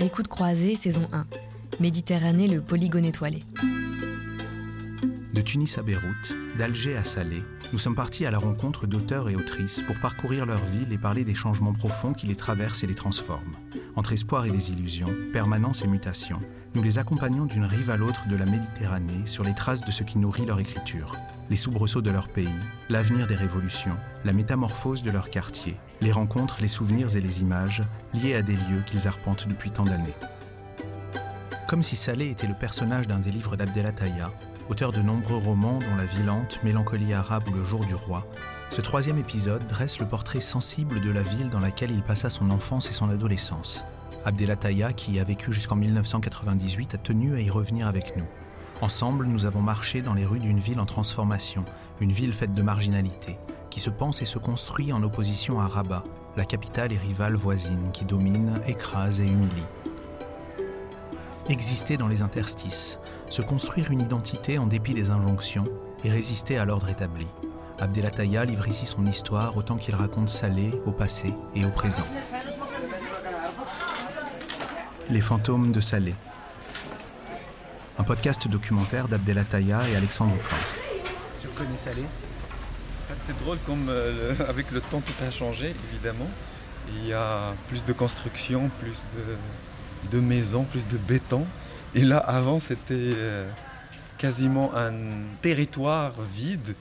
Écoute croisée, saison 1. Méditerranée, le polygone étoilé. De Tunis à Beyrouth, d'Alger à Salé, nous sommes partis à la rencontre d'auteurs et autrices pour parcourir leur ville et parler des changements profonds qui les traversent et les transforment. Entre espoir et désillusion, permanence et mutation, nous les accompagnons d'une rive à l'autre de la Méditerranée sur les traces de ce qui nourrit leur écriture. Les soubresauts de leur pays, l'avenir des révolutions, la métamorphose de leur quartier, les rencontres, les souvenirs et les images liés à des lieux qu'ils arpentent depuis tant d'années. Comme si Salé était le personnage d'un des livres d'Abdelataya, auteur de nombreux romans dont La Villante, Mélancolie arabe ou Le jour du roi, ce troisième épisode dresse le portrait sensible de la ville dans laquelle il passa son enfance et son adolescence. Abdelataya, qui y a vécu jusqu'en 1998, a tenu à y revenir avec nous. Ensemble, nous avons marché dans les rues d'une ville en transformation, une ville faite de marginalité, qui se pense et se construit en opposition à Rabat, la capitale et rivale voisine qui domine, écrase et humilie. Exister dans les interstices, se construire une identité en dépit des injonctions et résister à l'ordre établi. Abdelataya livre ici son histoire autant qu'il raconte Salé au passé et au présent. Les fantômes de Salé. Un podcast documentaire d'Abdelataya et Alexandre. Tu reconnais Salé? C'est drôle comme euh, avec le temps tout a changé évidemment. Il y a plus de construction, plus de, maisons, plus de béton. Et là avant c'était euh, quasiment un territoire vide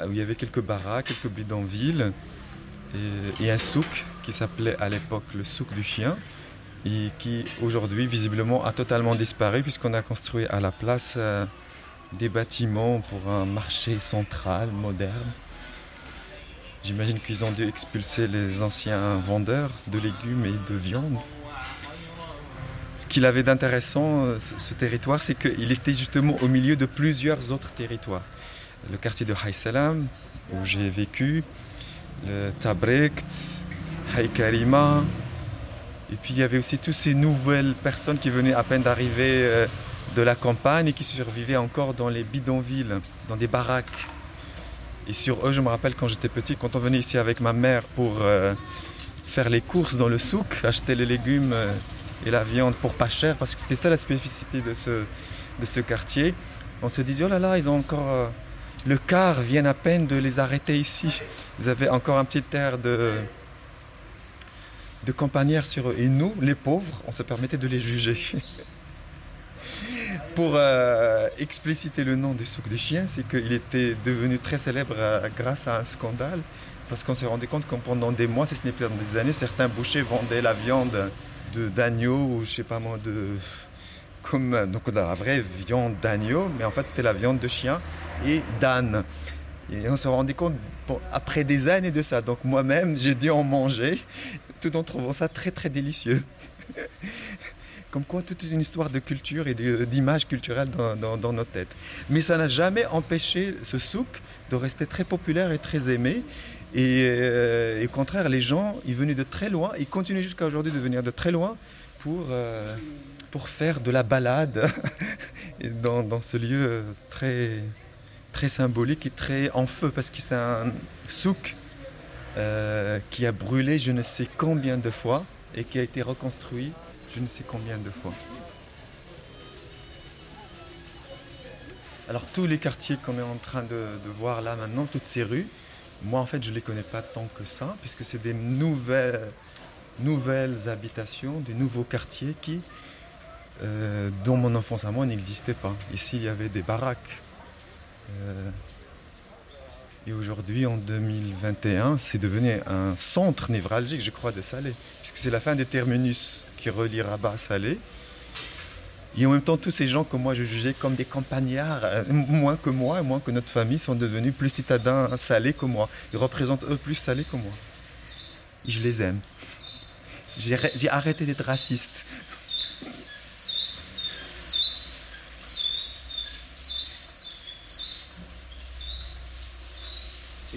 euh, où il y avait quelques baraques, quelques bidonvilles et un souk qui s'appelait à l'époque le souk du chien et qui aujourd'hui visiblement a totalement disparu puisqu'on a construit à la place euh, des bâtiments pour un marché central moderne. J'imagine qu'ils ont dû expulser les anciens vendeurs de légumes et de viande. Ce qu'il avait d'intéressant, euh, ce, territoire, c'est qu'il était justement au milieu de plusieurs autres territoires. Le quartier de Haï Salam, où j'ai vécu, le Tabrikt, Haï Karima, et puis il y avait aussi toutes ces nouvelles personnes qui venaient à peine d'arriver euh, de la campagne et qui survivaient encore dans les bidonvilles, dans des baraques. Et sur eux, je me rappelle quand j'étais petit, quand on venait ici avec ma mère pour euh, faire les courses dans le souk, acheter les légumes euh, et la viande pour pas cher, parce que c'était ça la spécificité de ce, quartier, on se disait, oh là là, ils ont encore... le quart vient à peine de les arrêter ici. Ils avaient encore un petit air de, de campagnards sur eux. Et nous, les pauvres, on se permettait de les juger. Pour euh, expliciter le nom du souk des chiens, c'est qu'il était devenu très célèbre euh, grâce à un scandale, parce qu'on s'est rendu compte que pendant des mois, si ce n'est pas des années, certains bouchers vendaient la viande de d'agneau ou je sais pas moi de comme euh, donc la vraie viande d'agneau, mais en fait c'était la viande de chien et d'âne. Et on s'est rendu compte après des années de ça. Donc moi-même, j'ai dû en manger, tout en trouvant ça très très délicieux. Comme quoi, toute une histoire de culture et d'image culturelle dans, nos têtes. Mais ça n'a jamais empêché ce souk de rester très populaire et très aimé. Et, euh, et au contraire, les gens, ils venaient de très loin, ils continuent jusqu'à aujourd'hui de venir de très loin pour, euh, pour faire de la balade dans, ce lieu très, très symbolique et très en feu, parce que c'est un souk euh, qui a brûlé je ne sais combien de fois et qui a été reconstruit je ne sais combien de fois. Alors tous les quartiers qu'on est en train de, voir là maintenant, toutes ces rues, moi en fait je ne les connais pas tant que ça, puisque c'est des nouvelles, nouvelles habitations, des nouveaux quartiers qui, euh, dont mon enfance à moi n'existait pas. Ici il y avait des baraques. Euh, et aujourd'hui, en 2021, c'est devenu un centre névralgique, je crois, de Salé, puisque c'est la fin des terminus qui relie Rabat à Salé. Et en même temps, tous ces gens que moi je jugeais comme des campagnards, euh, moins que moi, moins que notre famille, sont devenus plus citadins salés que moi. Ils représentent eux plus salés que moi. Et je les aime. J'ai arrêté d'être raciste.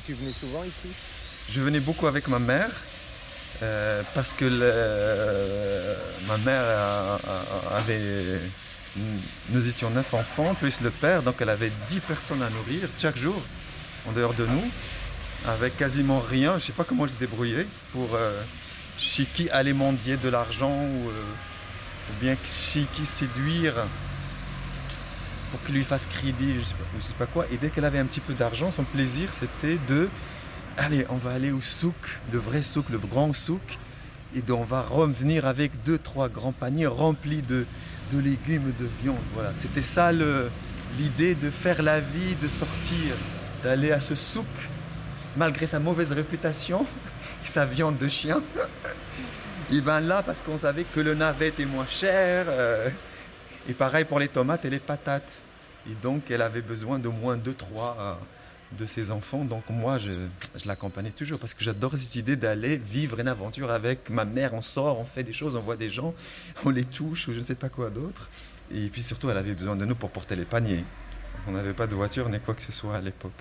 Tu venais souvent ici? Je venais beaucoup avec ma mère euh, parce que le- ma mère avait. Nous étions neuf enfants, plus le père, donc elle avait dix personnes à nourrir chaque jour, en dehors de nous, avec quasiment rien. Je ne sais pas comment elle se débrouillait pour euh, chez qui aller mendier de l'argent ou, euh, ou bien qui séduire pour qu'il lui fasse crédit, je sais pas, sais pas quoi. Et dès qu'elle avait un petit peu d'argent, son plaisir c'était de, allez, on va aller au souk, le vrai souk, le grand souk, et on va revenir avec deux, trois grands paniers remplis de, de légumes, de viande. Voilà, c'était ça l'idée de faire la vie, de sortir, d'aller à ce souk, malgré sa mauvaise réputation, sa viande de chien. Et bien là, parce qu'on savait que le navet était moins cher. Euh, et pareil pour les tomates et les patates. Et donc, elle avait besoin de moins de trois euh, de ses enfants. Donc, moi, je, l'accompagnais toujours parce que j'adore cette idée d'aller vivre une aventure avec ma mère. On sort, on fait des choses, on voit des gens, on les touche ou je ne sais pas quoi d'autre. Et puis surtout, elle avait besoin de nous pour porter les paniers. On n'avait pas de voiture ni quoi que ce soit à l'époque.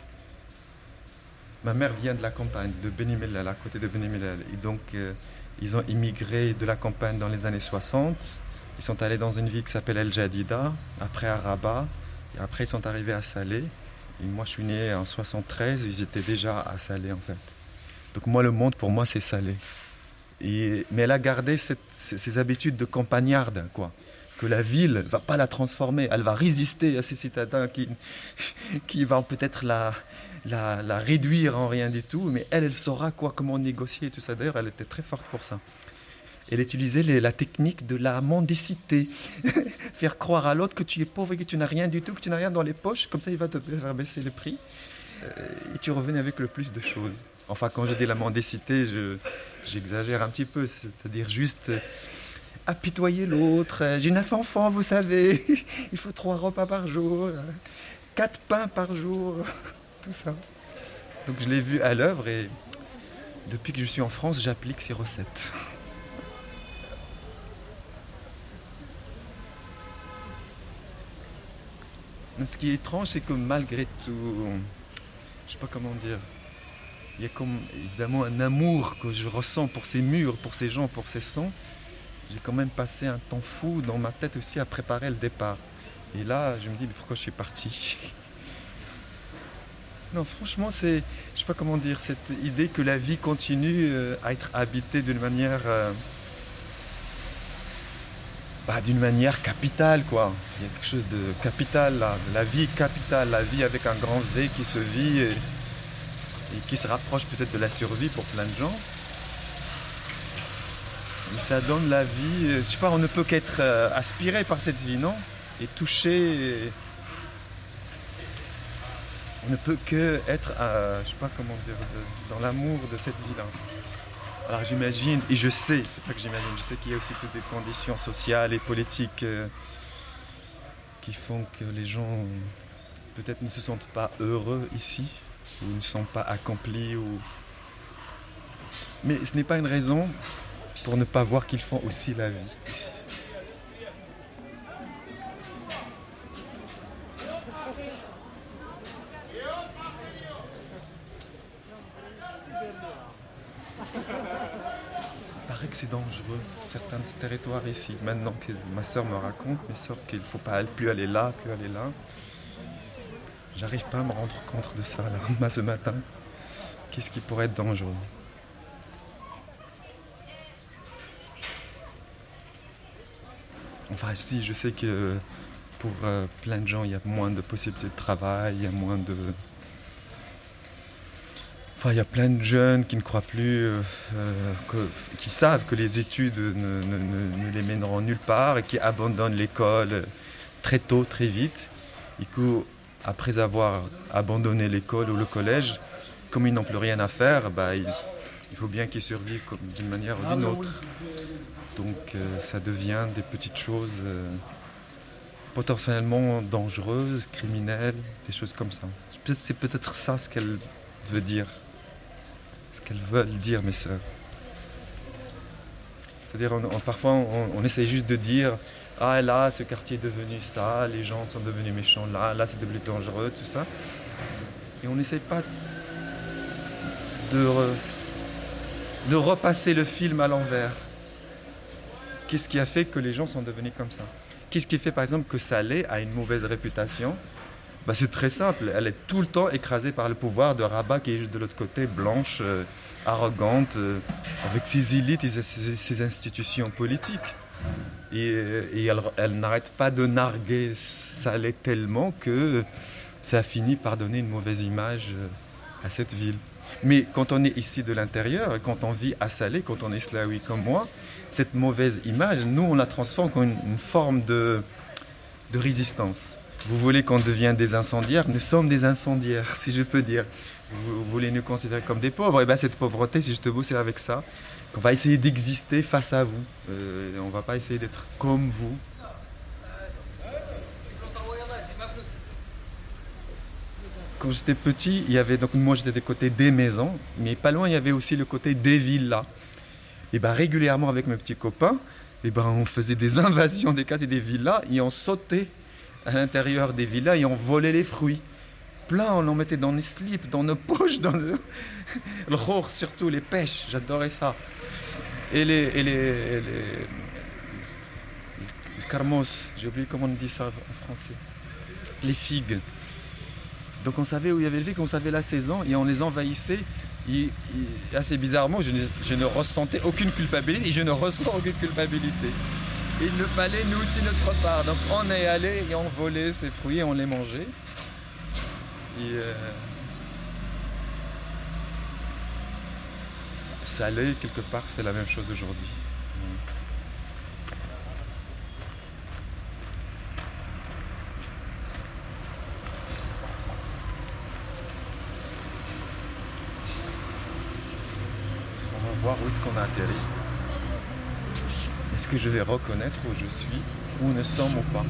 Ma mère vient de la campagne, de Benimélel, à côté de Benimélel. Et donc, euh, ils ont immigré de la campagne dans les années 60 ils sont allés dans une ville qui s'appelle El Jadida, après à Rabat, et après ils sont arrivés à Salé. Et moi je suis né en 73, ils étaient déjà à Salé en fait. Donc moi le monde pour moi c'est Salé. Et, mais elle a gardé ses, habitudes de campagnarde, quoi. Que la ville va pas la transformer, elle va résister à ces citadins qui, qui vont peut-être la, la, la, réduire en rien du tout, mais elle, elle saura quoi, comment négocier et tout ça. D'ailleurs, elle était très forte pour ça. Elle utilisait la technique de la mendicité. faire croire à l'autre que tu es pauvre et que tu n'as rien du tout, que tu n'as rien dans les poches, comme ça il va te faire baisser le prix. Euh, et tu revenais avec le plus de choses. Enfin, quand je dis la mendicité, j'exagère un petit peu, c'est-à-dire juste euh, apitoyer l'autre. J'ai neuf enfants, vous savez, il faut trois repas par jour, quatre pains par jour, tout ça. Donc je l'ai vu à l'œuvre et depuis que je suis en France, j'applique ces recettes. Ce qui est étrange, c'est que malgré tout, je sais pas comment dire, il y a comme évidemment un amour que je ressens pour ces murs, pour ces gens, pour ces sons. J'ai quand même passé un temps fou dans ma tête aussi à préparer le départ. Et là, je me dis, mais pourquoi je suis parti Non, franchement, c'est, je sais pas comment dire, cette idée que la vie continue euh, à être habitée d'une manière euh, bah, d'une manière capitale, quoi. Il y a quelque chose de capital la vie capitale, la vie avec un grand V qui se vit et, qui se rapproche peut-être de la survie pour plein de gens. Ça donne la vie, je sais pas, on ne peut qu'être euh, aspiré par cette vie, non? Et touché. On ne peut que être, euh, je sais pas comment dire, dans l'amour de cette vie-là. Alors j'imagine, et je sais, c'est pas que j'imagine, je sais qu'il y a aussi toutes les conditions sociales et politiques euh, qui font que les gens peut-être ne se sentent pas heureux ici, ou ne sont pas accomplis. Ou... Mais ce n'est pas une raison pour ne pas voir qu'ils font aussi la vie ici. C'est dangereux, certains territoires ici. Maintenant que ma soeur me raconte, mes soeurs, qu'il ne faut pas plus aller là, plus aller là. J'arrive pas à me rendre compte de ça là, ce matin. Qu'est-ce qui pourrait être dangereux? Enfin, si, je sais que pour euh, plein de gens, il y a moins de possibilités de travail, il y a moins de, il y a plein de jeunes qui ne croient plus, euh, euh, qui savent que les études ne, les mèneront nulle part et qui abandonnent l'école très tôt, très vite. Et après avoir abandonné l'école ou le collège, comme ils n'ont plus rien à faire, bah, il, faut bien qu'ils survivent d'une manière ou d'une autre. Donc euh, ça devient des petites choses potentiellement dangereuses, criminelles, des choses comme ça. C'est peut-être ça ce qu'elle veut dire qu'elles veulent dire, mes sœurs. C'est-à-dire, parfois, on, essaie juste de dire Ah, là, ce quartier est devenu ça, les gens sont devenus méchants là, là, c'est devenu dangereux, tout ça. Et on n'essaie pas de, de repasser le film à l'envers. Qu'est-ce qui a fait que les gens sont devenus comme ça? Qu'est-ce qui fait, par exemple, que Salé a une mauvaise réputation bah, c'est très simple. Elle est tout le temps écrasée par le pouvoir de Rabat qui est juste de l'autre côté, blanche, euh, arrogante, euh, avec ses élites et ses, institutions politiques. Et, et elle, n'arrête pas de narguer Salé tellement que ça a fini par donner une mauvaise image euh, à cette ville. Mais quand on est ici de l'intérieur, quand on vit à Salé, quand on est slaoui comme moi, cette mauvaise image, nous, on la transforme en une, forme de résistance. Vous voulez qu'on devienne des incendiaires Nous sommes des incendiaires, si je peux dire. Vous, voulez nous considérer comme des pauvres Et bien cette pauvreté, si je te c'est avec ça qu'on va essayer d'exister face à vous. Euh, on va pas essayer d'être comme vous. Quand j'étais petit, il y avait donc moi j'étais des côtés des maisons, mais pas loin il y avait aussi le côté des villas. Et ben régulièrement avec mes petits copains, et ben on faisait des invasions des quartiers des villas et on sautait à l'intérieur des villas et on volait les fruits. Plein, on en mettait dans nos slips, dans nos poches, dans le, le surtout les pêches, j'adorais ça. Et les, et les, les, les carmos, j'ai oublié comment on dit ça en français. Les figues. Donc on savait où il y avait les figues, on savait la saison et on les envahissait. Assez bizarrement, je ne, je ne ressentais aucune culpabilité et je ne ressens aucune culpabilité. Il nous fallait nous aussi notre part. Donc on est allé et on volait ces fruits et on les mangeait. Et euh, Salé, quelque part, fait la même chose aujourd'hui. On va voir où est-ce qu'on a atterri. Que je vais reconnaître où je suis, où nous sommes ou pas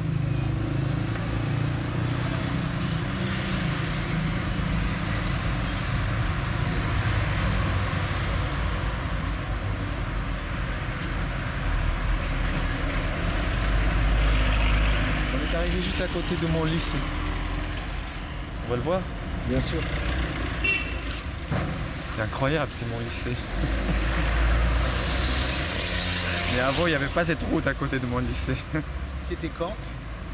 On est arrivé juste à côté de mon lycée. On va le voir? Bien sûr. C'est incroyable, c'est mon lycée. Mais avant, il n'y avait pas cette route à côté de mon lycée. C'était quand?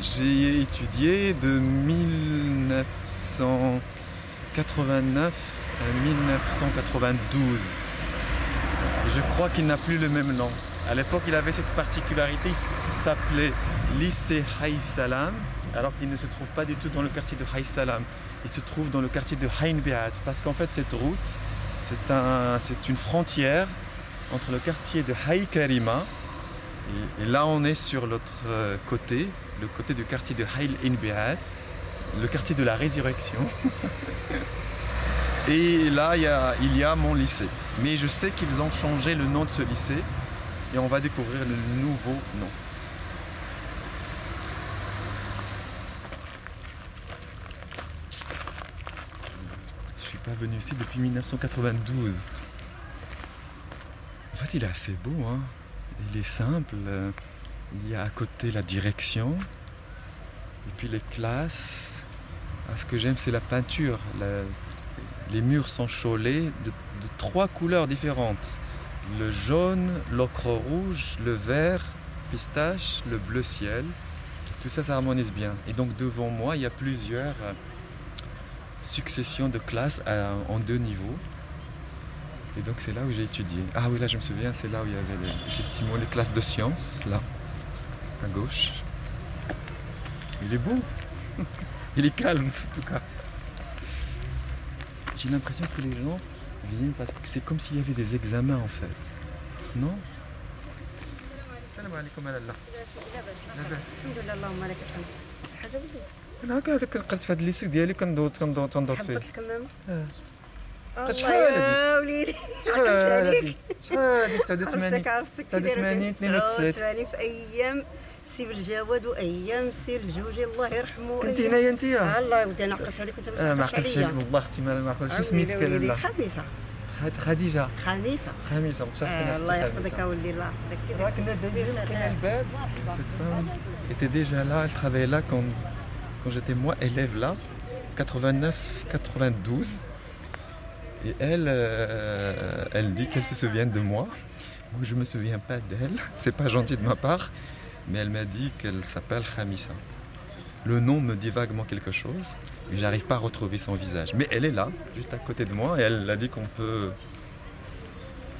J'ai étudié de 1989 à 1992. Et je crois qu'il n'a plus le même nom. À l'époque, il avait cette particularité, il s'appelait lycée Haï Salam, alors qu'il ne se trouve pas du tout dans le quartier de Haï Salam. Il se trouve dans le quartier de Haïn Beat, parce qu'en fait, cette route, c'est un, c'est une frontière entre le quartier de Haï Karima et, et là on est sur l'autre euh, côté, le côté du quartier de Haïl Inbeat, le quartier de la résurrection. et là il y, a, mon lycée. Mais je sais qu'ils ont changé le nom de ce lycée et on va découvrir le nouveau nom. Je suis pas venu ici depuis 1992. En fait, il est assez beau. Hein. Il est simple. euh, Il y a à côté la direction. Et puis les classes. Ah, ce que j'aime, c'est la peinture. Les murs sont chaulés de, de trois couleurs différentes. Le jaune, l'ocre rouge, le vert, pistache, le bleu ciel. Tout ça, ça harmonise bien. Et donc devant moi, il y a plusieurs euh, successions de classes à- en deux niveaux. Et donc c'est là où j'ai étudié. Ah oui, là je me souviens, c'est là où il y avait les- effectivement les classes de sciences, là, à gauche. Il est beau. Il est calme en tout cas. J'ai l'impression que les gens viennent parce que c'est comme s'il y avait des examens en fait. Non Salam alaikum ala Allah. الحمد لله اللهم لك الحمد حاجه وليد انا هكا هذاك قريت في هذا الليسيك ديالي كندور كندور تنظر فيه حبط الكمامه آه. الله شحال يا وليدي. شحال عليك. شحال هادي؟ 89 عرفتك عرفتك كي 89 داير 92 89 في أيام سي بالجواد وأيام سي الجوجي الله يرحمه. كنت أيام- هنايا انت آه الله ودي أنا عقلت عليك كنت آه، ما عقلتش عليا والله أختي ما عقلتش شو سميتك لاله خميسة. خد- خديجة. خميسة. خميسة آه الله يحفظك اولدي الله يحفظك. كي درتي Cette femme était déjà là, elle travaillait là quand, quand j'étais moi élève là, 89-92. Et elle, euh, elle dit qu'elle se souvienne de moi. Moi, je ne me souviens pas d'elle. C'est pas gentil de ma part. Mais elle m'a dit qu'elle s'appelle Khamisa. Le nom me dit vaguement quelque chose, mais j'arrive pas à retrouver son visage. Mais elle est là, juste à côté de moi, et elle a dit qu'on peut,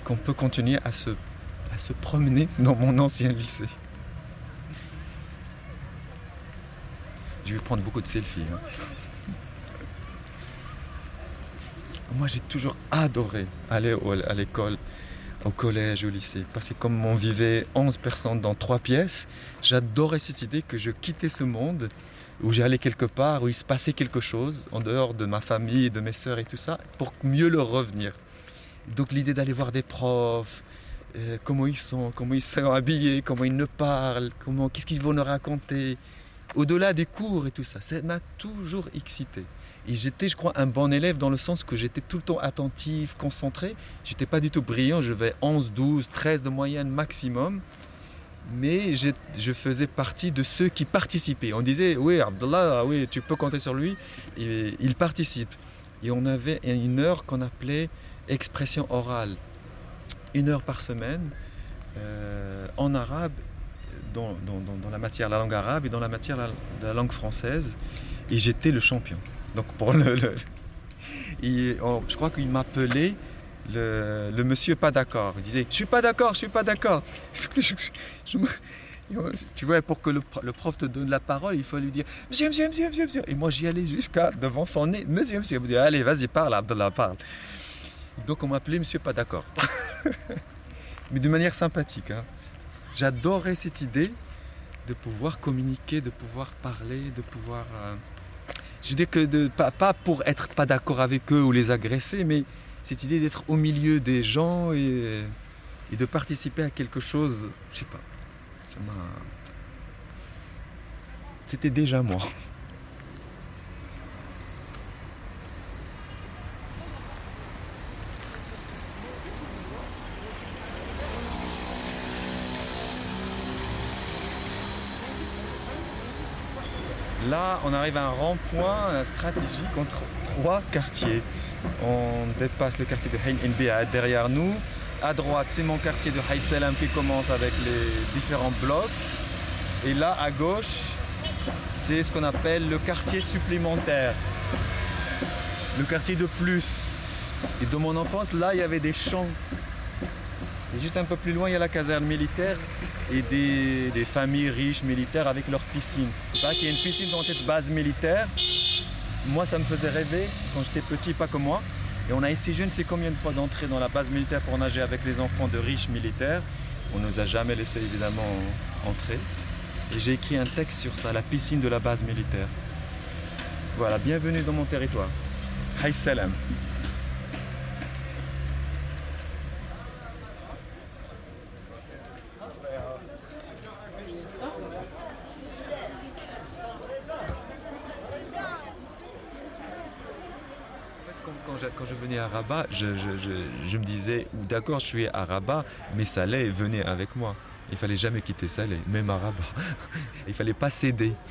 peut continuer à se, à se promener dans mon ancien lycée. J'ai vais prendre beaucoup de selfies. Hein. Moi, j'ai toujours adoré aller à l'école, au collège, au lycée. Parce que comme on vivait 11 personnes dans trois pièces, j'adorais cette idée que je quittais ce monde, où j'allais quelque part, où il se passait quelque chose, en dehors de ma famille, de mes sœurs et tout ça, pour mieux leur revenir. Donc l'idée d'aller voir des profs, euh, comment ils sont, comment ils sont habillés, comment ils nous parlent, comment, qu'est-ce qu'ils vont nous raconter, au-delà des cours et tout ça, ça m'a toujours excité. Et j'étais, je crois, un bon élève dans le sens que j'étais tout le temps attentif, concentré. J'étais pas du tout brillant, je vais 11, 12, 13 de moyenne maximum. Mais je, faisais partie de ceux qui participaient. On disait, oui, Abdallah, oui, tu peux compter sur lui. Il participe. Et on avait une heure qu'on appelait expression orale. Une heure par semaine euh, en arabe, dans, la matière la langue arabe et dans la matière la langue française. Et j'étais le champion. Donc pour le, le- je crois qu'il m'appelait le, monsieur pas d'accord. Il disait je suis pas d'accord, je suis pas d'accord. Tu vois, pour que le prof te donne la parole, il faut lui dire Monsieur, monsieur, monsieur, monsieur, monsieur. Et moi, j'y allais jusqu'à devant son nez Monsieur, monsieur. Il me dit Allez, vas-y, parle, Abdallah, parle. Donc, on m'appelait Monsieur Pas d'accord. Mais de manière sympathique. hein. J'adorais cette idée de pouvoir communiquer, de pouvoir parler, de pouvoir. euh, Je dis que de, pas, pas pour être pas d'accord avec eux ou les agresser, mais cette idée d'être au milieu des gens et, et de participer à quelque chose, je sais pas. ça m'a- C'était déjà moi. Là, on arrive à un rond-point stratégique entre trois quartiers. On dépasse le quartier de Hain Enbi'a derrière nous. À droite, c'est mon quartier de Haï Salam qui commence avec les différents blocs. Et là, à gauche, c'est ce qu'on appelle le quartier supplémentaire. Le quartier de plus. Et dans mon enfance, là, il y avait des champs. Et juste un peu plus loin, il y a la caserne militaire et des, familles riches militaires avec leur piscine. Pas qu'il y a une piscine dans cette base militaire. Moi, ça me faisait rêver quand j'étais petit, pas comme moi. Et on a essayé, je ne sais combien de fois, d'entrer dans la base militaire pour nager avec les enfants de riches militaires. On ne nous a jamais laissé évidemment entrer. Et j'ai écrit un texte sur ça, la piscine de la base militaire. Voilà, bienvenue dans mon territoire. Haï salam. Quand, je, venais à Rabat, je, me disais, d'accord, je suis à Rabat, mais Saleh venait avec moi. Il fallait jamais quitter Saleh, même à Rabat. Il fallait pas céder.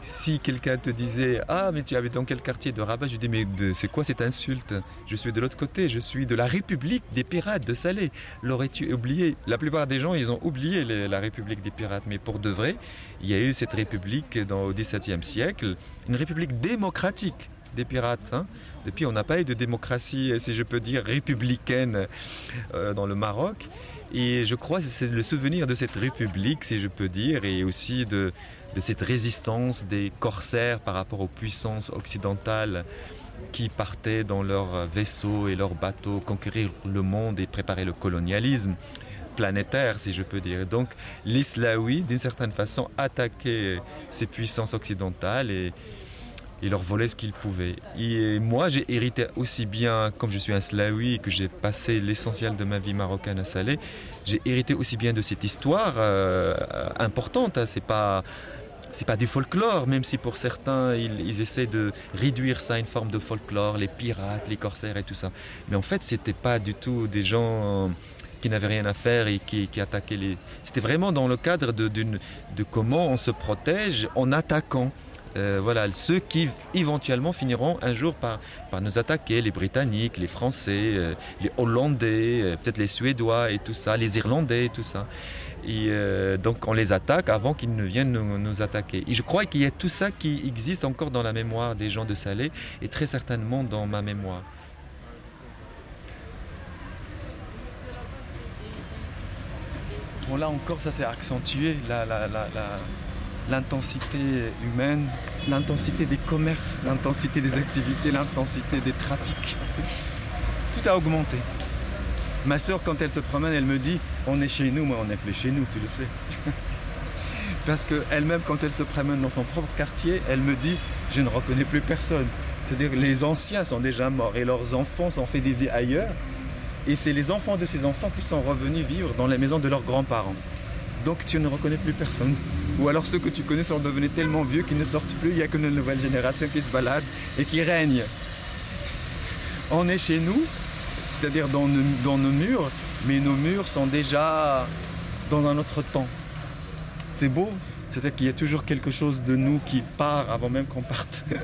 Si quelqu'un te disait Ah, mais tu habites dans quel quartier de Rabat Je dis Mais c'est quoi cette insulte? Je suis de l'autre côté, je suis de la République des pirates de Saleh. L'aurais-tu oublié? La plupart des gens, ils ont oublié la République des pirates, mais pour de vrai, il y a eu cette République au XVIIe siècle, une République démocratique des pirates. hein. Depuis, on n'a pas eu de démocratie, si je peux dire, républicaine euh, dans le Maroc. Et je crois que c'est le souvenir de cette république, si je peux dire, et aussi de, cette résistance des corsaires par rapport aux puissances occidentales qui partaient dans leurs vaisseaux et leurs bateaux conquérir le monde et préparer le colonialisme planétaire, si je peux dire. Donc l'Islaoui, d'une certaine façon, attaquait ces puissances occidentales et, et leur volait ce qu'ils pouvaient. Et moi, j'ai hérité aussi bien, comme je suis un Slaoui, que j'ai passé l'essentiel de ma vie marocaine à Salé, j'ai hérité aussi bien de cette histoire euh, importante. hein. C'est pas c'est pas du folklore, même si pour certains ils, ils essaient de réduire ça à une forme de folklore, les pirates, les corsaires et tout ça. Mais en fait, c'était pas du tout des gens qui n'avaient rien à faire et qui, qui attaquaient les. C'était vraiment dans le cadre de, de comment on se protège en attaquant. Euh, voilà, ceux qui éventuellement finiront un jour par, par nous attaquer, les Britanniques, les Français, euh, les Hollandais, euh, peut-être les Suédois et tout ça, les Irlandais et tout ça. Et donc on les attaque avant qu'ils ne viennent nous, attaquer. Et je crois qu'il y a tout ça qui existe encore dans la mémoire des gens de Salé et très certainement dans ma mémoire. Bon là encore ça s'est accentué, l'intensité humaine, l'intensité des commerces, l'intensité des activités, l'intensité des trafics. Tout a augmenté. Ma soeur, quand elle se promène, elle me dit On est chez nous, moi on est plus chez nous, tu le sais. Parce qu'elle-même, quand elle se promène dans son propre quartier, elle me dit Je ne reconnais plus personne. C'est-à-dire les anciens sont déjà morts et leurs enfants sont fait des vies ailleurs. Et c'est les enfants de ces enfants qui sont revenus vivre dans les maisons de leurs grands-parents. Donc tu ne reconnais plus personne. Ou alors ceux que tu connais sont devenus tellement vieux qu'ils ne sortent plus, il n'y a que une nouvelle génération qui se balade et qui règne. On est chez nous, c'est-à-dire dans, dans nos murs, mais nos murs sont déjà dans un autre temps. C'est beau, c'est-à-dire qu'il y a toujours quelque chose de nous qui part avant même qu'on parte.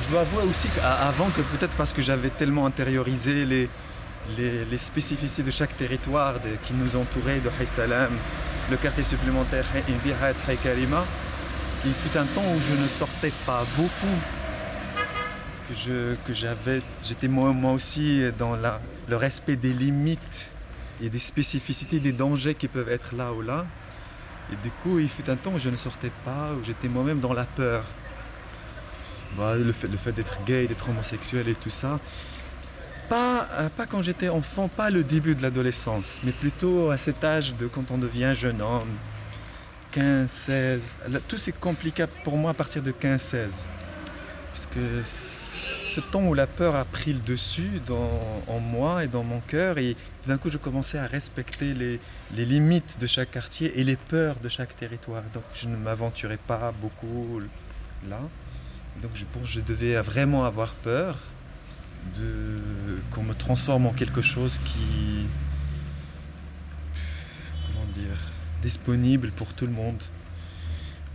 je dois avouer aussi qu'avant que peut-être parce que j'avais tellement intériorisé les, spécificités de chaque territoire qui nous entourait de Salam, le quartier supplémentaire Inbihat, Kalima, il fut un temps où je ne sortais pas beaucoup, que, je, que j'avais, j'étais moi, aussi dans le respect des limites et des spécificités, des dangers qui peuvent être là ou là. Et du coup, il fut un temps où je ne sortais pas, où j'étais moi-même dans la peur. Bah, le fait, le fait d'être gay, d'être homosexuel et tout ça. Pas, euh, pas quand j'étais enfant, pas le début de l'adolescence, mais plutôt à cet âge de quand on devient jeune homme, 15, 16. tout c'est compliqué pour moi à partir de 15, 16. Parce que ce temps où la peur a pris le dessus dans, en moi et dans mon cœur, et d'un coup je commençais à respecter les, les, limites de chaque quartier et les peurs de chaque territoire. Donc je ne m'aventurais pas beaucoup là. Donc je que je devais vraiment avoir peur de qu'on me transforme en quelque chose qui comment dire disponible pour tout le monde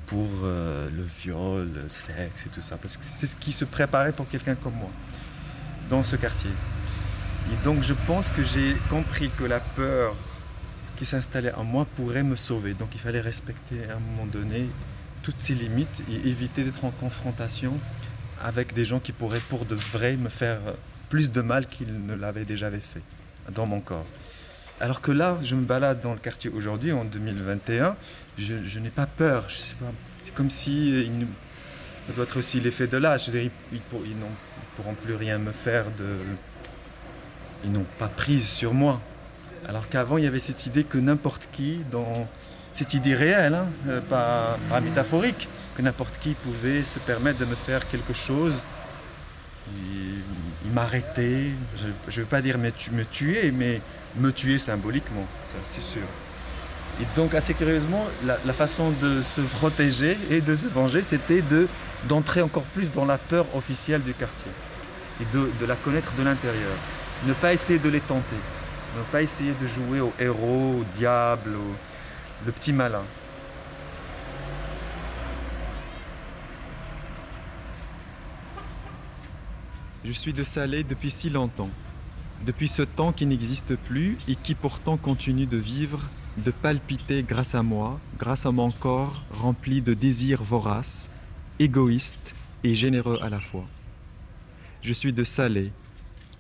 pour euh, le viol, le sexe et tout ça parce que c'est ce qui se préparait pour quelqu'un comme moi dans ce quartier. Et donc je pense que j'ai compris que la peur qui s'installait en moi pourrait me sauver. Donc il fallait respecter à un moment donné toutes ces limites et éviter d'être en confrontation avec des gens qui pourraient pour de vrai me faire plus de mal qu'ils ne l'avaient déjà fait dans mon corps. Alors que là, je me balade dans le quartier aujourd'hui, en 2021, je, n'ai pas peur. C'est comme si euh, il, ça doit être aussi l'effet de l'âge. Ils, ils, pourront plus rien me faire de. Ils n'ont pas prise sur moi. Alors qu'avant, il y avait cette idée que n'importe qui, dans, cette idée réelle, hein, euh, pas, métaphorique, que n'importe qui pouvait se permettre de me faire quelque chose. Il, m'arrêtait, je ne veux pas dire me, tuer, mais me tuer symboliquement, c'est sûr. Et donc assez curieusement, la, façon de se protéger et de se venger, c'était de, d'entrer encore plus dans la peur officielle du quartier et de, de la connaître de l'intérieur. Ne pas essayer de les tenter, ne pas essayer de jouer au héros, au diable, au, le petit malin. Je suis de Salé depuis si longtemps, depuis ce temps qui n'existe plus et qui pourtant continue de vivre, de palpiter grâce à moi, grâce à mon corps rempli de désirs voraces, égoïstes et généreux à la fois. Je suis de Salé.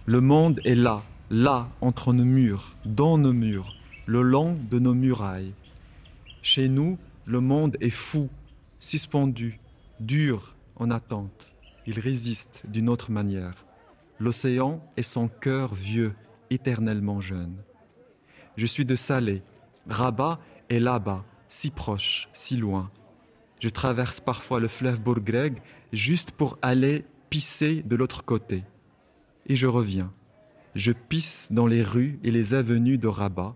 Le monde est là, là, entre nos murs, dans nos murs, le long de nos murailles. Chez nous, le monde est fou, suspendu, dur, en attente. Il résiste d'une autre manière. L'océan est son cœur vieux, éternellement jeune. Je suis de Salé. Rabat est là-bas, si proche, si loin. Je traverse parfois le fleuve Bourgreg juste pour aller pisser de l'autre côté. Et je reviens. Je pisse dans les rues et les avenues de Rabat.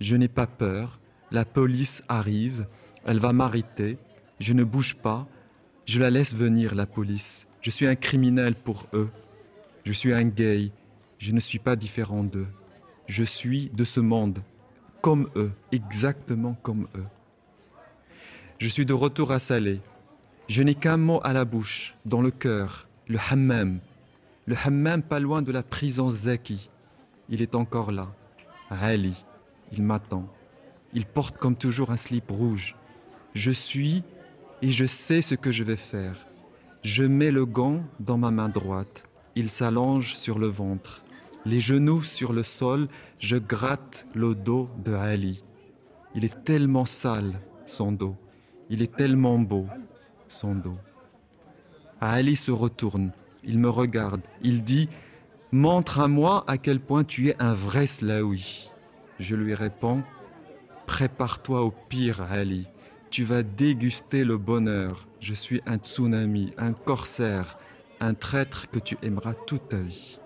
Je n'ai pas peur, la police arrive, elle va m'arrêter, je ne bouge pas, je la laisse venir, la police. Je suis un criminel pour eux. Je suis un gay, je ne suis pas différent d'eux. Je suis de ce monde, comme eux, exactement comme eux. Je suis de retour à Salé. Je n'ai qu'un mot à la bouche, dans le cœur, le hammam. Le hammam pas loin de la prison Zaki. Il est encore là. Rally, il m'attend. Il porte comme toujours un slip rouge. Je suis et je sais ce que je vais faire. Je mets le gant dans ma main droite. il s'allonge sur le ventre. Les genoux sur le sol, je gratte le dos de Ali. Il est tellement sale, son dos. Il est tellement beau, son dos. Ali se retourne, il me regarde, il dit Montre à moi à quel point tu es un vrai Slaoui. Je lui réponds Prépare-toi au pire, Ali. Tu vas déguster le bonheur. Je suis un tsunami, un corsaire, un traître que tu aimeras toute ta vie.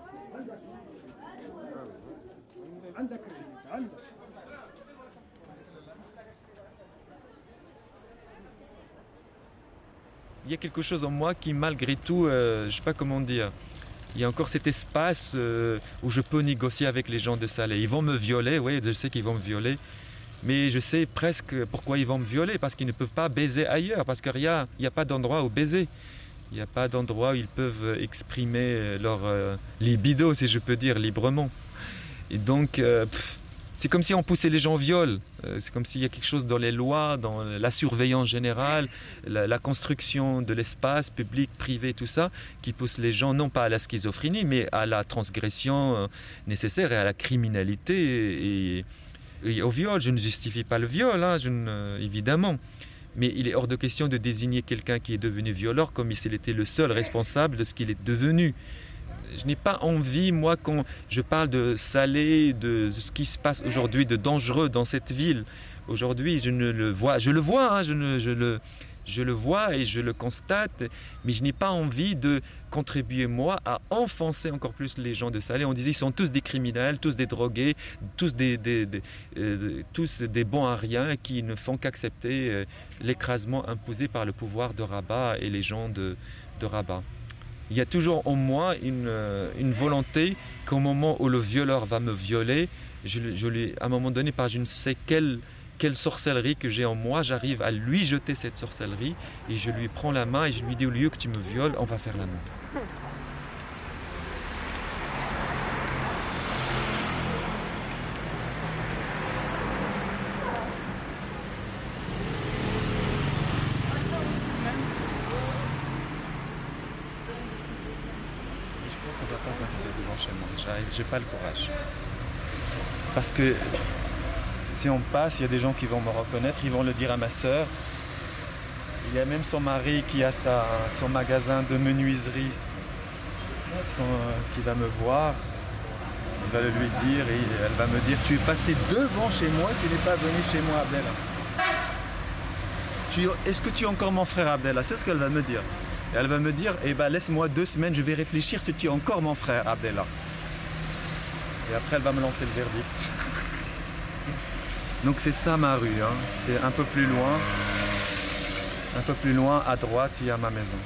Il y a quelque chose en moi qui, malgré tout, euh, je sais pas comment dire, il y a encore cet espace euh, où je peux négocier avec les gens de Salé. Ils vont me violer, oui, je sais qu'ils vont me violer, mais je sais presque pourquoi ils vont me violer, parce qu'ils ne peuvent pas baiser ailleurs, parce qu'il n'y a, a pas d'endroit où baiser. Il n'y a pas d'endroit où ils peuvent exprimer leur euh, libido, si je peux dire, librement. Et donc, euh, c'est comme si on poussait les gens au viol. Euh, c'est comme s'il y a quelque chose dans les lois, dans la surveillance générale, la, construction de l'espace public, privé, tout ça, qui pousse les gens non pas à la schizophrénie, mais à la transgression nécessaire et à la criminalité au viol. Je ne justifie pas le viol, hein, évidemment. Mais il est hors de question de désigner quelqu'un qui est devenu violeur comme s'il était le seul responsable de ce qu'il est devenu. Je n'ai pas envie, moi, quand je parle de Salé, de ce qui se passe aujourd'hui de dangereux dans cette ville. Aujourd'hui, je ne le vois, je le vois, hein, je, ne, je le, je le vois et je le constate, mais je n'ai pas envie de contribuer, moi, à enfoncer encore plus les gens de Salé. On disait qu'ils sont tous des criminels, tous des drogués, tous des, euh, tous des bons à rien qui ne font qu'accepter euh, l'écrasement imposé par le pouvoir de Rabat et les gens de, de Rabat. Il y a toujours en moi une, euh, une volonté qu'au moment où le violeur va me violer, je, je lui, à un moment donné, par je ne sais quelle quelle sorcellerie que j'ai en moi, j'arrive à lui jeter cette sorcellerie et je lui prends la main et je lui dis au lieu que tu me violes, on va faire l'amour. Je crois qu'on va pas passer devant chez moi. J'ai pas le courage. Parce que si on passe, il y a des gens qui vont me reconnaître, ils vont le dire à ma sœur. Il y a même son mari qui a son magasin de menuiserie qui va me voir. Il va le lui dire et elle va me dire Tu es passé devant chez moi, tu n'es pas venu chez moi, Abdella. Est-ce que tu es encore mon frère, Abdella? C'est ce qu'elle va me dire. Et elle va me dire Eh ben, laisse-moi deux semaines, je vais réfléchir si tu es encore mon frère, Abdella. Et après, elle va me lancer le verdict. Donc c'est ça ma rue, hein. c'est un peu plus loin. Un peu plus loin, à droite, il y a ma maison.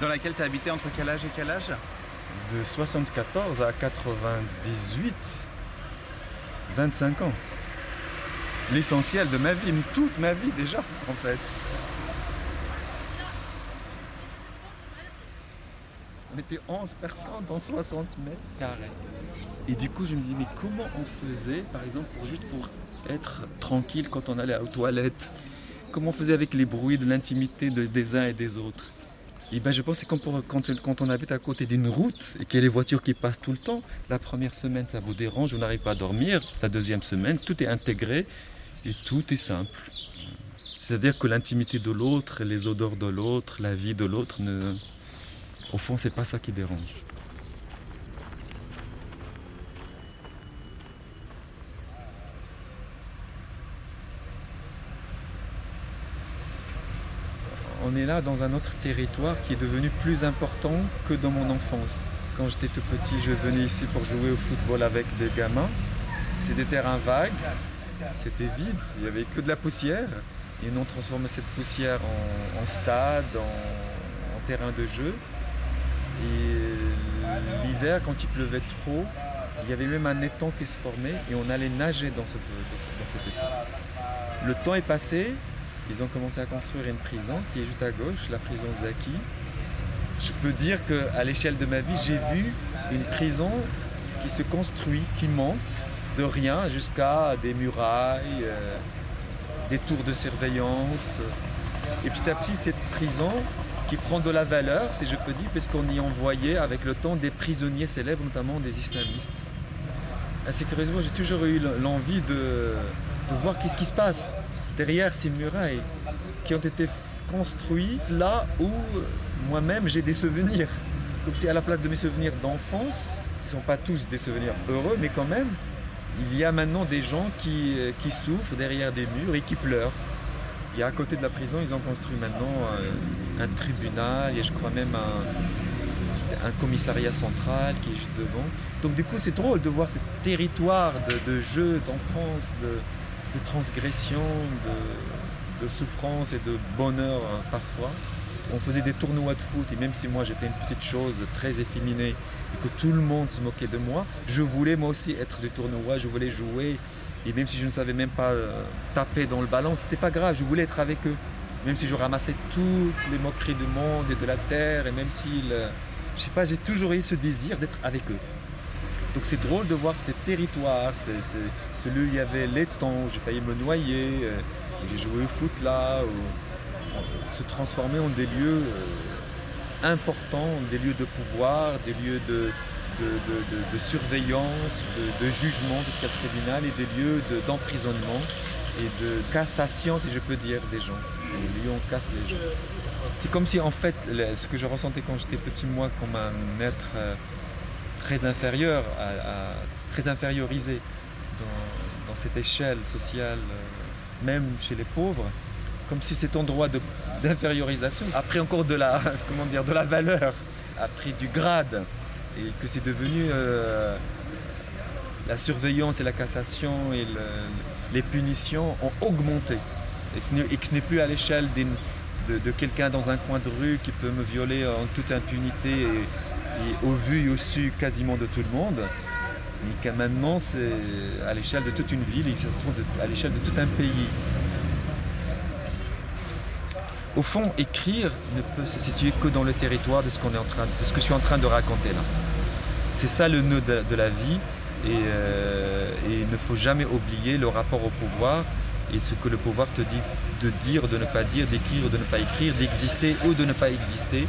Dans laquelle tu as habité entre quel âge et quel âge? De 74 à 98, 25 ans. L'essentiel de ma vie, toute ma vie déjà, en fait. On était 11 personnes dans 60 mètres carrés. Et du coup, je me dis, mais comment on faisait, par exemple, pour juste pour être tranquille quand on allait aux toilettes? Comment on faisait avec les bruits de l'intimité des uns et des autres? Et ben, je pense que quand, quand, on habite à côté d'une route et qu'il y a les voitures qui passent tout le temps, la première semaine ça vous dérange, vous n'arrivez pas à dormir. La deuxième semaine, tout est intégré et tout est simple. C'est-à-dire que l'intimité de l'autre, les odeurs de l'autre, la vie de l'autre, au fond, c'est pas ça qui dérange. on est là dans un autre territoire qui est devenu plus important que dans mon enfance. Quand j'étais tout petit, je venais ici pour jouer au football avec des gamins. C'est des terrains vagues, c'était vide, il n'y avait que de la poussière. Et nous on transformé cette poussière en, stade, en, terrain de jeu. Et l'hiver, quand il pleuvait trop, il y avait même un étang qui se formait et on allait nager dans, ce, dans cet étang. Le temps est passé, ils ont commencé à construire une prison qui est juste à gauche, la prison Zaki. Je peux dire qu'à l'échelle de ma vie, j'ai vu une prison qui se construit, qui monte de rien jusqu'à des murailles, euh, des tours de surveillance. Et petit à petit, cette prison qui prend de la valeur, si je peux dire, puisqu'on y envoyait avec le temps des prisonniers célèbres, notamment des islamistes. Assez curieusement, j'ai toujours eu l'envie de, voir qu'est-ce qui se passe derrière ces murailles qui ont été construites là où moi-même j'ai des souvenirs. C'est comme si à la place de mes souvenirs d'enfance, qui ne sont pas tous des souvenirs heureux, mais quand même, il y a maintenant des gens qui, qui souffrent derrière des murs et qui pleurent. A à côté de la prison, ils ont construit maintenant un, un tribunal et je crois même un, commissariat central qui est juste devant. Donc du coup, c'est drôle de voir ce territoire de, de jeu, d'enfance, de, de, transgression, de, de, souffrance et de bonheur euh, parfois. On faisait des tournois de foot et même si moi j'étais une petite chose très efféminée et que tout le monde se moquait de moi, je voulais moi aussi être du tournoi, je voulais jouer et même si je ne savais même pas euh, taper dans le ballon, c'était pas grave, je voulais être avec eux. Même si je ramassais toutes les moqueries du monde et de la terre, et même si, euh, je sais pas, j'ai toujours eu ce désir d'être avec eux. Donc c'est drôle de voir ces territoires, celui où il y avait l'étang, où j'ai failli me noyer, euh, j'ai joué au foot là, se transformer en des lieux euh, importants, des lieux de pouvoir, des lieux de, de, de, de surveillance, de, jugement le tribunal et des lieux d'emprisonnement et de cassation, si je peux dire, des gens. Les on casse les gens. C'est comme si, en fait, ce que je ressentais quand j'étais petit, moi, comme un être euh, très inférieur, très infériorisé dans, dans, cette échelle sociale, euh, même chez les pauvres, comme si cet endroit d'infériorisation a pris encore de la, comment dire, de la valeur, a pris du grade et que c'est devenu euh, la surveillance et la cassation et le, les punitions ont augmenté. Et que ce n'est plus à l'échelle de, de quelqu'un dans un coin de rue qui peut me violer en toute impunité et, au vu et au su quasiment de tout le monde mais que maintenant c'est à l'échelle de toute une ville et ça se trouve à l'échelle de tout un pays au fond écrire ne peut se situer que dans le territoire de ce qu'on est en train de que je suis en train de raconter là. C'est ça le nœud de, de la vie et, euh, et il ne faut jamais oublier le rapport au pouvoir et ce que le pouvoir te dit de dire de ne pas dire d'écrire de ne pas écrire d'exister ou de ne pas exister.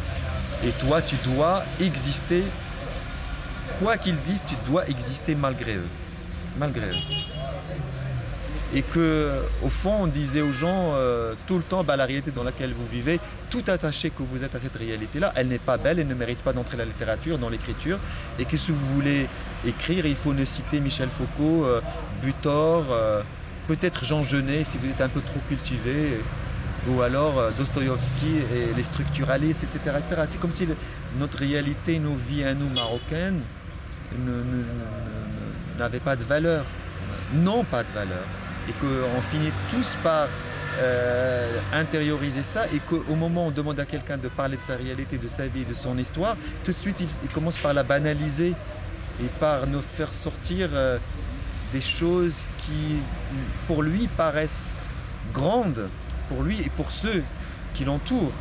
Et toi tu dois exister. Quoi qu'ils disent tu dois exister malgré eux. Malgré eux et que au fond on disait aux gens euh, tout le temps bah, la réalité dans laquelle vous vivez tout attaché que vous êtes à cette réalité là elle n'est pas belle elle ne mérite pas d'entrer la littérature dans l'écriture. Et que si vous voulez écrire il faut ne citer michel foucault euh, butor euh, peut-être jean genet si vous êtes un peu trop cultivé ou alors dostoïevski et les structuralistes etc c'est comme si notre réalité nos vies à nous marocaines n'avait pas de valeur. Non pas de valeur et qu'on finit tous par euh, intérioriser ça et qu'au moment où on demande à quelqu'un de parler de sa réalité, de sa vie, de son histoire, tout de suite il, commence par la banaliser et par nous faire sortir euh, des choses qui pour lui paraissent grandes pour lui et pour ceux qui l'entourent.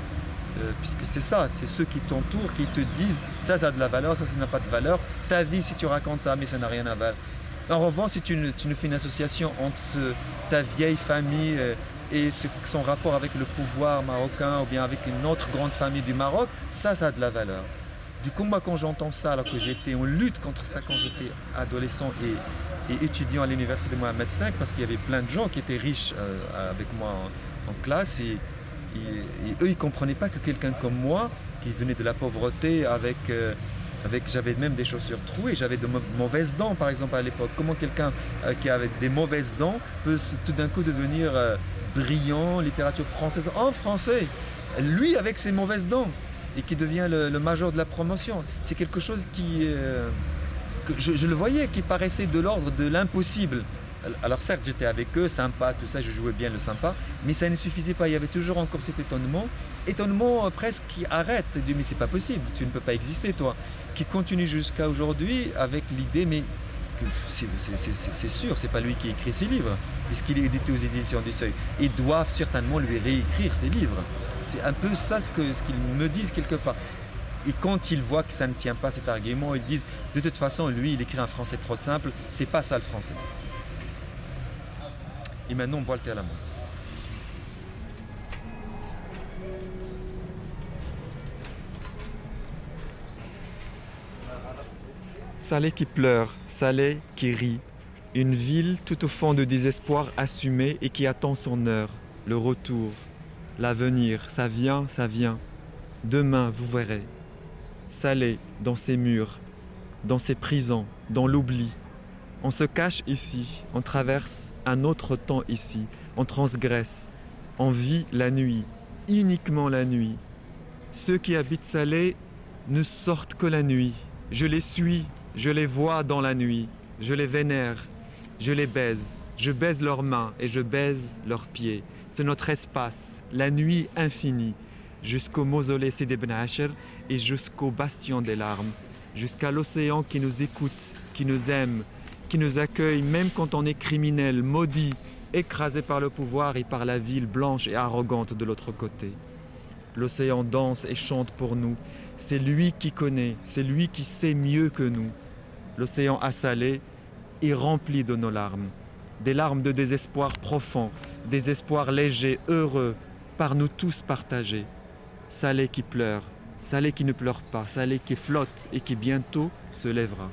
Euh, puisque c'est ça, c'est ceux qui t'entourent qui te disent ça ça a de la valeur, ça ça n'a pas de valeur. Ta vie si tu racontes ça mais ça n'a rien à. En revanche, si tu ne fais une association entre ta vieille famille euh, et son rapport avec le pouvoir marocain ou bien avec une autre grande famille du Maroc, ça, ça a de la valeur. Du coup, moi, quand j'entends ça, alors que j'étais en lutte contre ça quand j'étais adolescent et, étudiant à l'université de Mohamed V, parce qu'il y avait plein de gens qui étaient riches euh, avec moi en, classe et eux, ils ne comprenaient pas que quelqu'un comme moi, qui venait de la pauvreté avec... Euh, avec j'avais même des chaussures trouées j'avais de mauvaises dents par exemple à l'époque. Comment quelqu'un euh, qui avait des mauvaises dents peut tout d'un coup devenir euh, brillant littérature française en français lui avec ses mauvaises dents et qui devient le, major de la promotion. C'est quelque chose qui euh, que je le voyais qui paraissait de l'ordre de l'impossible alors certes j'étais avec eux sympa tout ça je jouais bien le sympa mais ça ne suffisait pas. Il y avait toujours encore cet étonnement étonnement euh, presque qui arrête. De mais c'est pas possible tu ne peux pas exister toi. Qui continue jusqu'à aujourd'hui avec l'idée mais c'est sûr c'est pas lui qui écrit ses livres puisqu'il est édité aux éditions du seuil. Ils doivent certainement lui réécrire ses livres. C'est un peu ça ce qu'ils me disent quelque part. Et quand ils voient que ça ne tient pas cet argument ils disent de toute façon lui il écrit un français trop simple c'est pas ça le français et maintenant à la muito. Salé qui pleure, Salé qui rit. Une ville tout au fond de désespoir assumé et qui attend son heure, le retour, l'avenir, ça vient, ça vient. Demain, vous verrez. Salé dans ses murs, dans ses prisons, dans l'oubli, on se cache ici, on traverse un autre temps ici, on transgresse, on vit la nuit, uniquement la nuit. Ceux qui habitent Salé ne sortent que la nuit. Je les suis, je les vois dans la nuit, je les vénère, je les baise, je baise leurs mains et je baise leurs pieds. C'est notre espace, la nuit infinie, jusqu'au mausolée Sidi et jusqu'au bastion des larmes, jusqu'à l'océan qui nous écoute, qui nous aime, qui nous accueille même quand on est criminel, maudit, écrasé par le pouvoir et par la ville blanche et arrogante de l'autre côté. L'océan danse et chante pour nous. C'est lui qui connaît, c'est lui qui sait mieux que nous. L'océan assalé est rempli de nos larmes, des larmes de désespoir profond, des espoirs légers, heureux, par nous tous partagés. Salé qui pleure, salé qui ne pleure pas, salé qui flotte et qui bientôt se lèvera.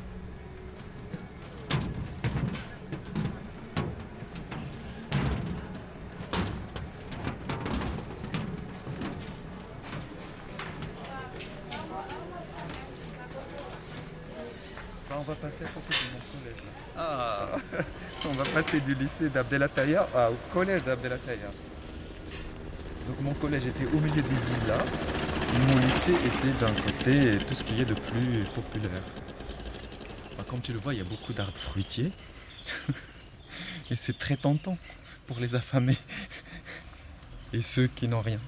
Va passer à côté de mon collège. Ah, on va passer du lycée d'Abdelataya au collège d'Abdelataya. Donc mon collège était au milieu des villas et mon lycée était d'un côté tout ce qui est de plus populaire. comme tu le vois, il y a beaucoup d'arbres fruitiers et c'est très tentant pour les affamés et ceux qui n'ont rien.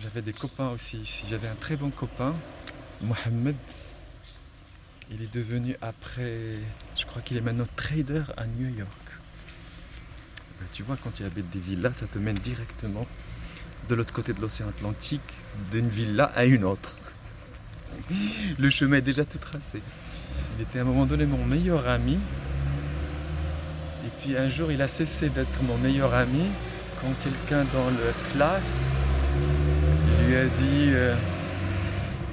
J'avais des copains aussi ici. J'avais un très bon copain, Mohamed, il est devenu après, je crois qu'il est maintenant trader à New York. Ben, tu vois, quand tu habites des villas, ça te mène directement de l'autre côté de l'océan Atlantique, d'une villa à une autre. Le chemin est déjà tout tracé. Il était à un moment donné mon meilleur ami. Et puis un jour, il a cessé d'être mon meilleur ami quand quelqu'un dans la classe lui a dit euh,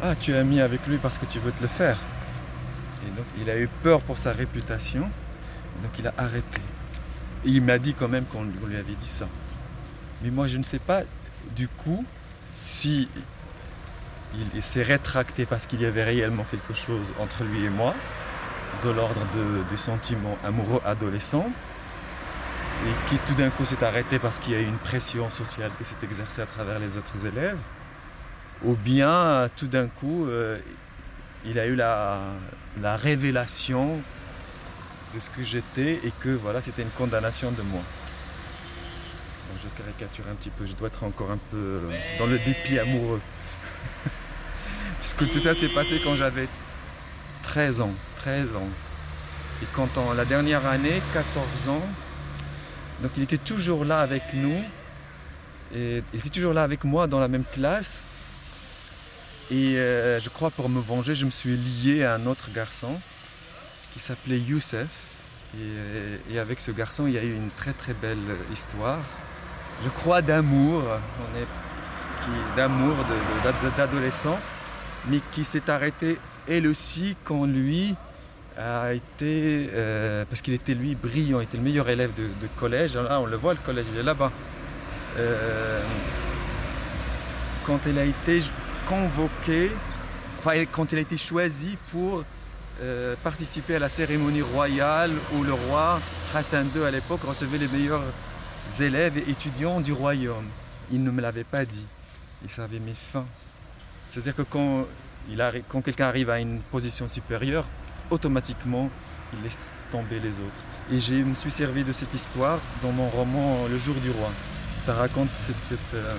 Ah, tu es ami avec lui parce que tu veux te le faire. Et donc il a eu peur pour sa réputation, donc il a arrêté. Et il m'a dit quand même qu'on lui avait dit ça. Mais moi je ne sais pas du coup si il s'est rétracté parce qu'il y avait réellement quelque chose entre lui et moi, de l'ordre du sentiment amoureux adolescent, et qui tout d'un coup s'est arrêté parce qu'il y a eu une pression sociale qui s'est exercée à travers les autres élèves, ou bien tout d'un coup euh, il a eu la, révélation de ce que j'étais et que voilà, c'était une condamnation de moi. je caricature un petit peu, je dois être encore un peu euh, dans le dépit amoureux. Puisque tout ça s'est passé quand j'avais 13 ans. 13 ans. Et quand en la dernière année, 14 ans, donc il était toujours là avec nous. Et il était toujours là avec moi dans la même classe. Et euh, je crois pour me venger, je me suis lié à un autre garçon qui s'appelait Youssef. Et, avec ce garçon, il y a eu une très très belle histoire. Je crois d'amour, on est d'amour d'adolescent, mais qui s'est arrêté elle aussi quand lui a été, euh, parce qu'il était lui brillant, il était le meilleur élève de, collège. Là, on le voit, le collège, il est là-bas. Euh, quand elle a été convoqué, quand il a été choisi pour euh, participer à la cérémonie royale où le roi Hassan II à l'époque recevait les meilleurs élèves et étudiants du royaume. Il ne me l'avait pas dit. Il savait mes fins. C'est-à-dire que quand, quand quelqu'un arrive à une position supérieure, automatiquement, il laisse tomber les autres. Et je me suis servi de cette histoire dans mon roman Le jour du roi. Ça raconte cette, euh,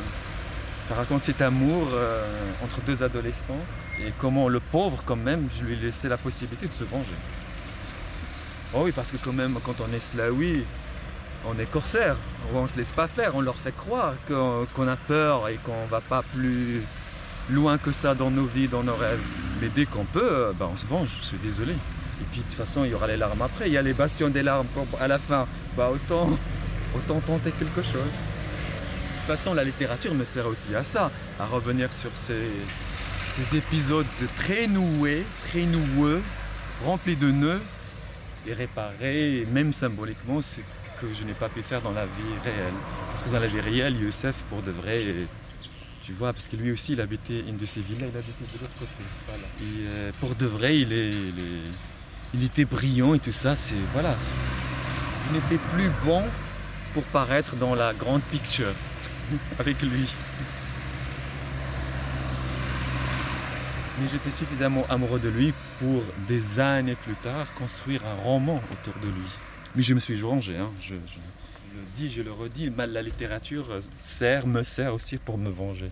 ça raconte cet amour euh, entre deux adolescents et comment le pauvre, quand même, je lui ai laissé la possibilité de se venger. Oh oui, parce que quand même, quand on est slaoui, on est corsaire, on ne se laisse pas faire, on leur fait croire qu'on a peur et qu'on va pas plus loin que ça dans nos vies, dans nos rêves. Mais dès qu'on peut, euh, bah, on se venge, je suis désolé. Et puis de toute façon, il y aura les larmes après, il y a les bastions des larmes à la fin. Bah, autant, autant tenter quelque chose. De toute façon, la littérature me sert aussi à ça, à revenir sur ces, épisodes très noués, très noueux, remplis de nœuds, et réparer, même symboliquement, ce que je n'ai pas pu faire dans la vie réelle. Parce que dans la vie réelle, Youssef, pour de vrai, tu vois, parce que lui aussi, il habitait une de ces villas, il habitait de l'autre côté. Euh, pour de vrai, il était brillant et tout ça, c'est. Voilà. Il n'était plus bon pour paraître dans la grande picture avec lui. Mais j'étais suffisamment amoureux de lui pour des années plus tard construire un roman autour de lui. Mais je me suis vengé, hein. je, le dis, je le redis, la littérature sert, me sert aussi pour me venger.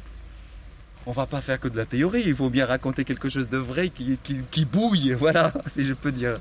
On va pas faire que de la théorie, il faut bien raconter quelque chose de vrai qui, qui- bouille, voilà, si je peux dire.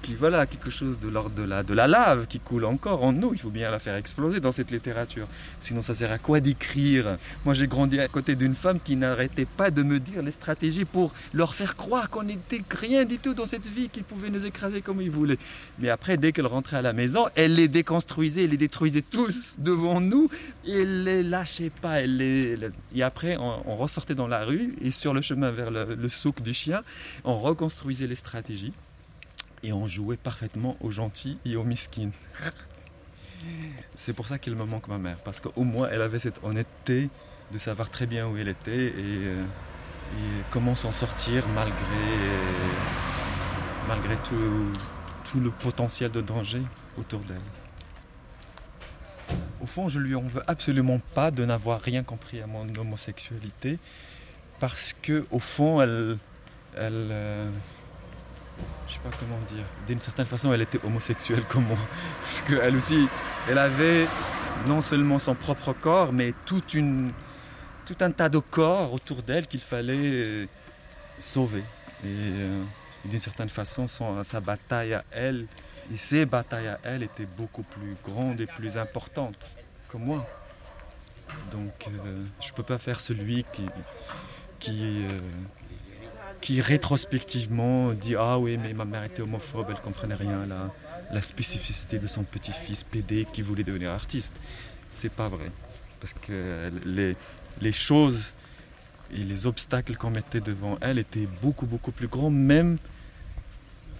Qui, voilà, quelque chose de l'ordre de la, de la lave qui coule encore en nous, il faut bien la faire exploser dans cette littérature. Sinon, ça sert à quoi d'écrire? Moi, j'ai grandi à côté d'une femme qui n'arrêtait pas de me dire les stratégies pour leur faire croire qu'on n'était rien du tout dans cette vie, qu'ils pouvaient nous écraser comme ils voulaient. Mais après, dès qu'elle rentrait à la maison, elle les déconstruisait, elle les détruisait tous devant nous, et elle les lâchait pas. Elle les... Et après, on ressortait dans la rue, et sur le chemin vers le, souk du chien, on reconstruisait les stratégies, et on jouait parfaitement aux gentils et aux miskines. C'est pour ça qu'il me manque ma mère, parce qu'au moins elle avait cette honnêteté de savoir très bien où elle était et, euh, et comment s'en sortir malgré, tout, tout le potentiel de danger autour d'elle. Au fond, je lui en veux absolument pas de n'avoir rien compris à mon homosexualité, parce que au fond, elle, elle, euh, je sais pas comment dire, d'une certaine façon, elle était homosexuelle comme moi, parce qu'elle aussi, elle avait non seulement son propre corps, mais tout un tas de corps autour d'elle qu'il fallait euh, sauver. Et euh, d'une certaine façon, sa bataille à elle, et ses batailles à elle étaient beaucoup plus grandes et plus importantes que moi. Donc euh, je ne peux pas faire celui qui, qui, euh, qui rétrospectivement dit Ah oui, mais ma mère était homophobe, elle ne comprenait rien à la, spécificité de son petit-fils PD qui voulait devenir artiste. C'est pas vrai. Parce que les, les choses et les obstacles qu'on mettait devant elle étaient beaucoup, beaucoup plus grands, même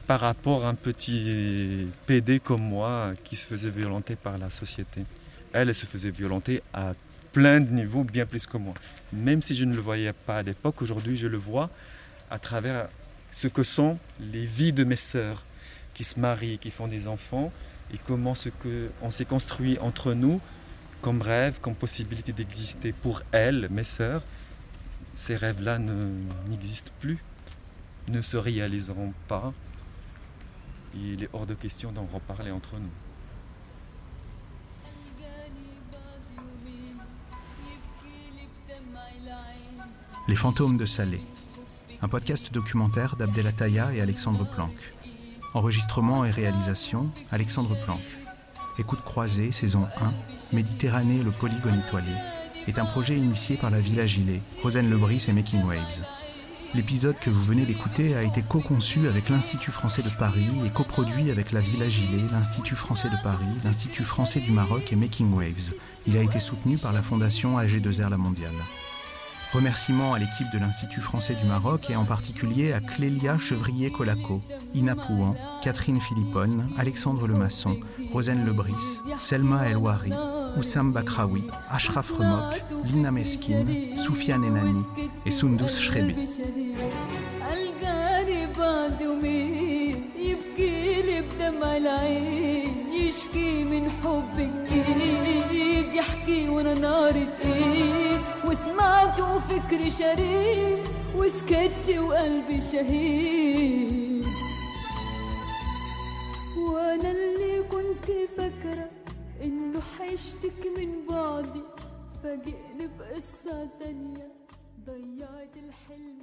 par rapport à un petit PD comme moi qui se faisait violenter par la société. Elle, elle se faisait violenter à plein de niveaux, bien plus que moi. Même si je ne le voyais pas à l'époque, aujourd'hui je le vois à travers ce que sont les vies de mes sœurs qui se marient, qui font des enfants, et comment ce que on s'est construit entre nous comme rêve, comme possibilité d'exister pour elles, mes sœurs, ces rêves-là ne- n'existent plus, ne se réaliseront pas. Il est hors de question d'en reparler entre nous. Les fantômes de Salé, un podcast documentaire d'Abdelataya et Alexandre Planck. Enregistrement et réalisation, Alexandre Planck. Écoute croisée, saison 1, Méditerranée, le polygone étoilé, est un projet initié par la Villa Gilet, Rosen Lebris et Making Waves. L'épisode que vous venez d'écouter a été co-conçu avec l'Institut français de Paris et coproduit avec la Villa Gilet, l'Institut français de Paris, l'Institut français du Maroc et Making Waves. Il a été soutenu par la fondation AG2R La Mondiale. Remerciements à l'équipe de l'Institut français du Maroc et en particulier à Clélia Chevrier-Colaco, Ina Pouan, Catherine Philippone, Alexandre Lemasson, Rosen Lebris, Selma Elouari, Oussam Bakraoui, Ashraf Remok, Lina Meskin, Soufiane Enani et Sundus Shrebi. القاني بعد يومين يبكي لي بدمع العين يشكي من حب جديد يحكي وانا نار ايد وسمعت وفكري شريد وسكت وقلبي شهيد وأنا اللي كنت فاكرة إنه حشتك من بعدي. فاجئني بقصة تانية ضيعت الحلم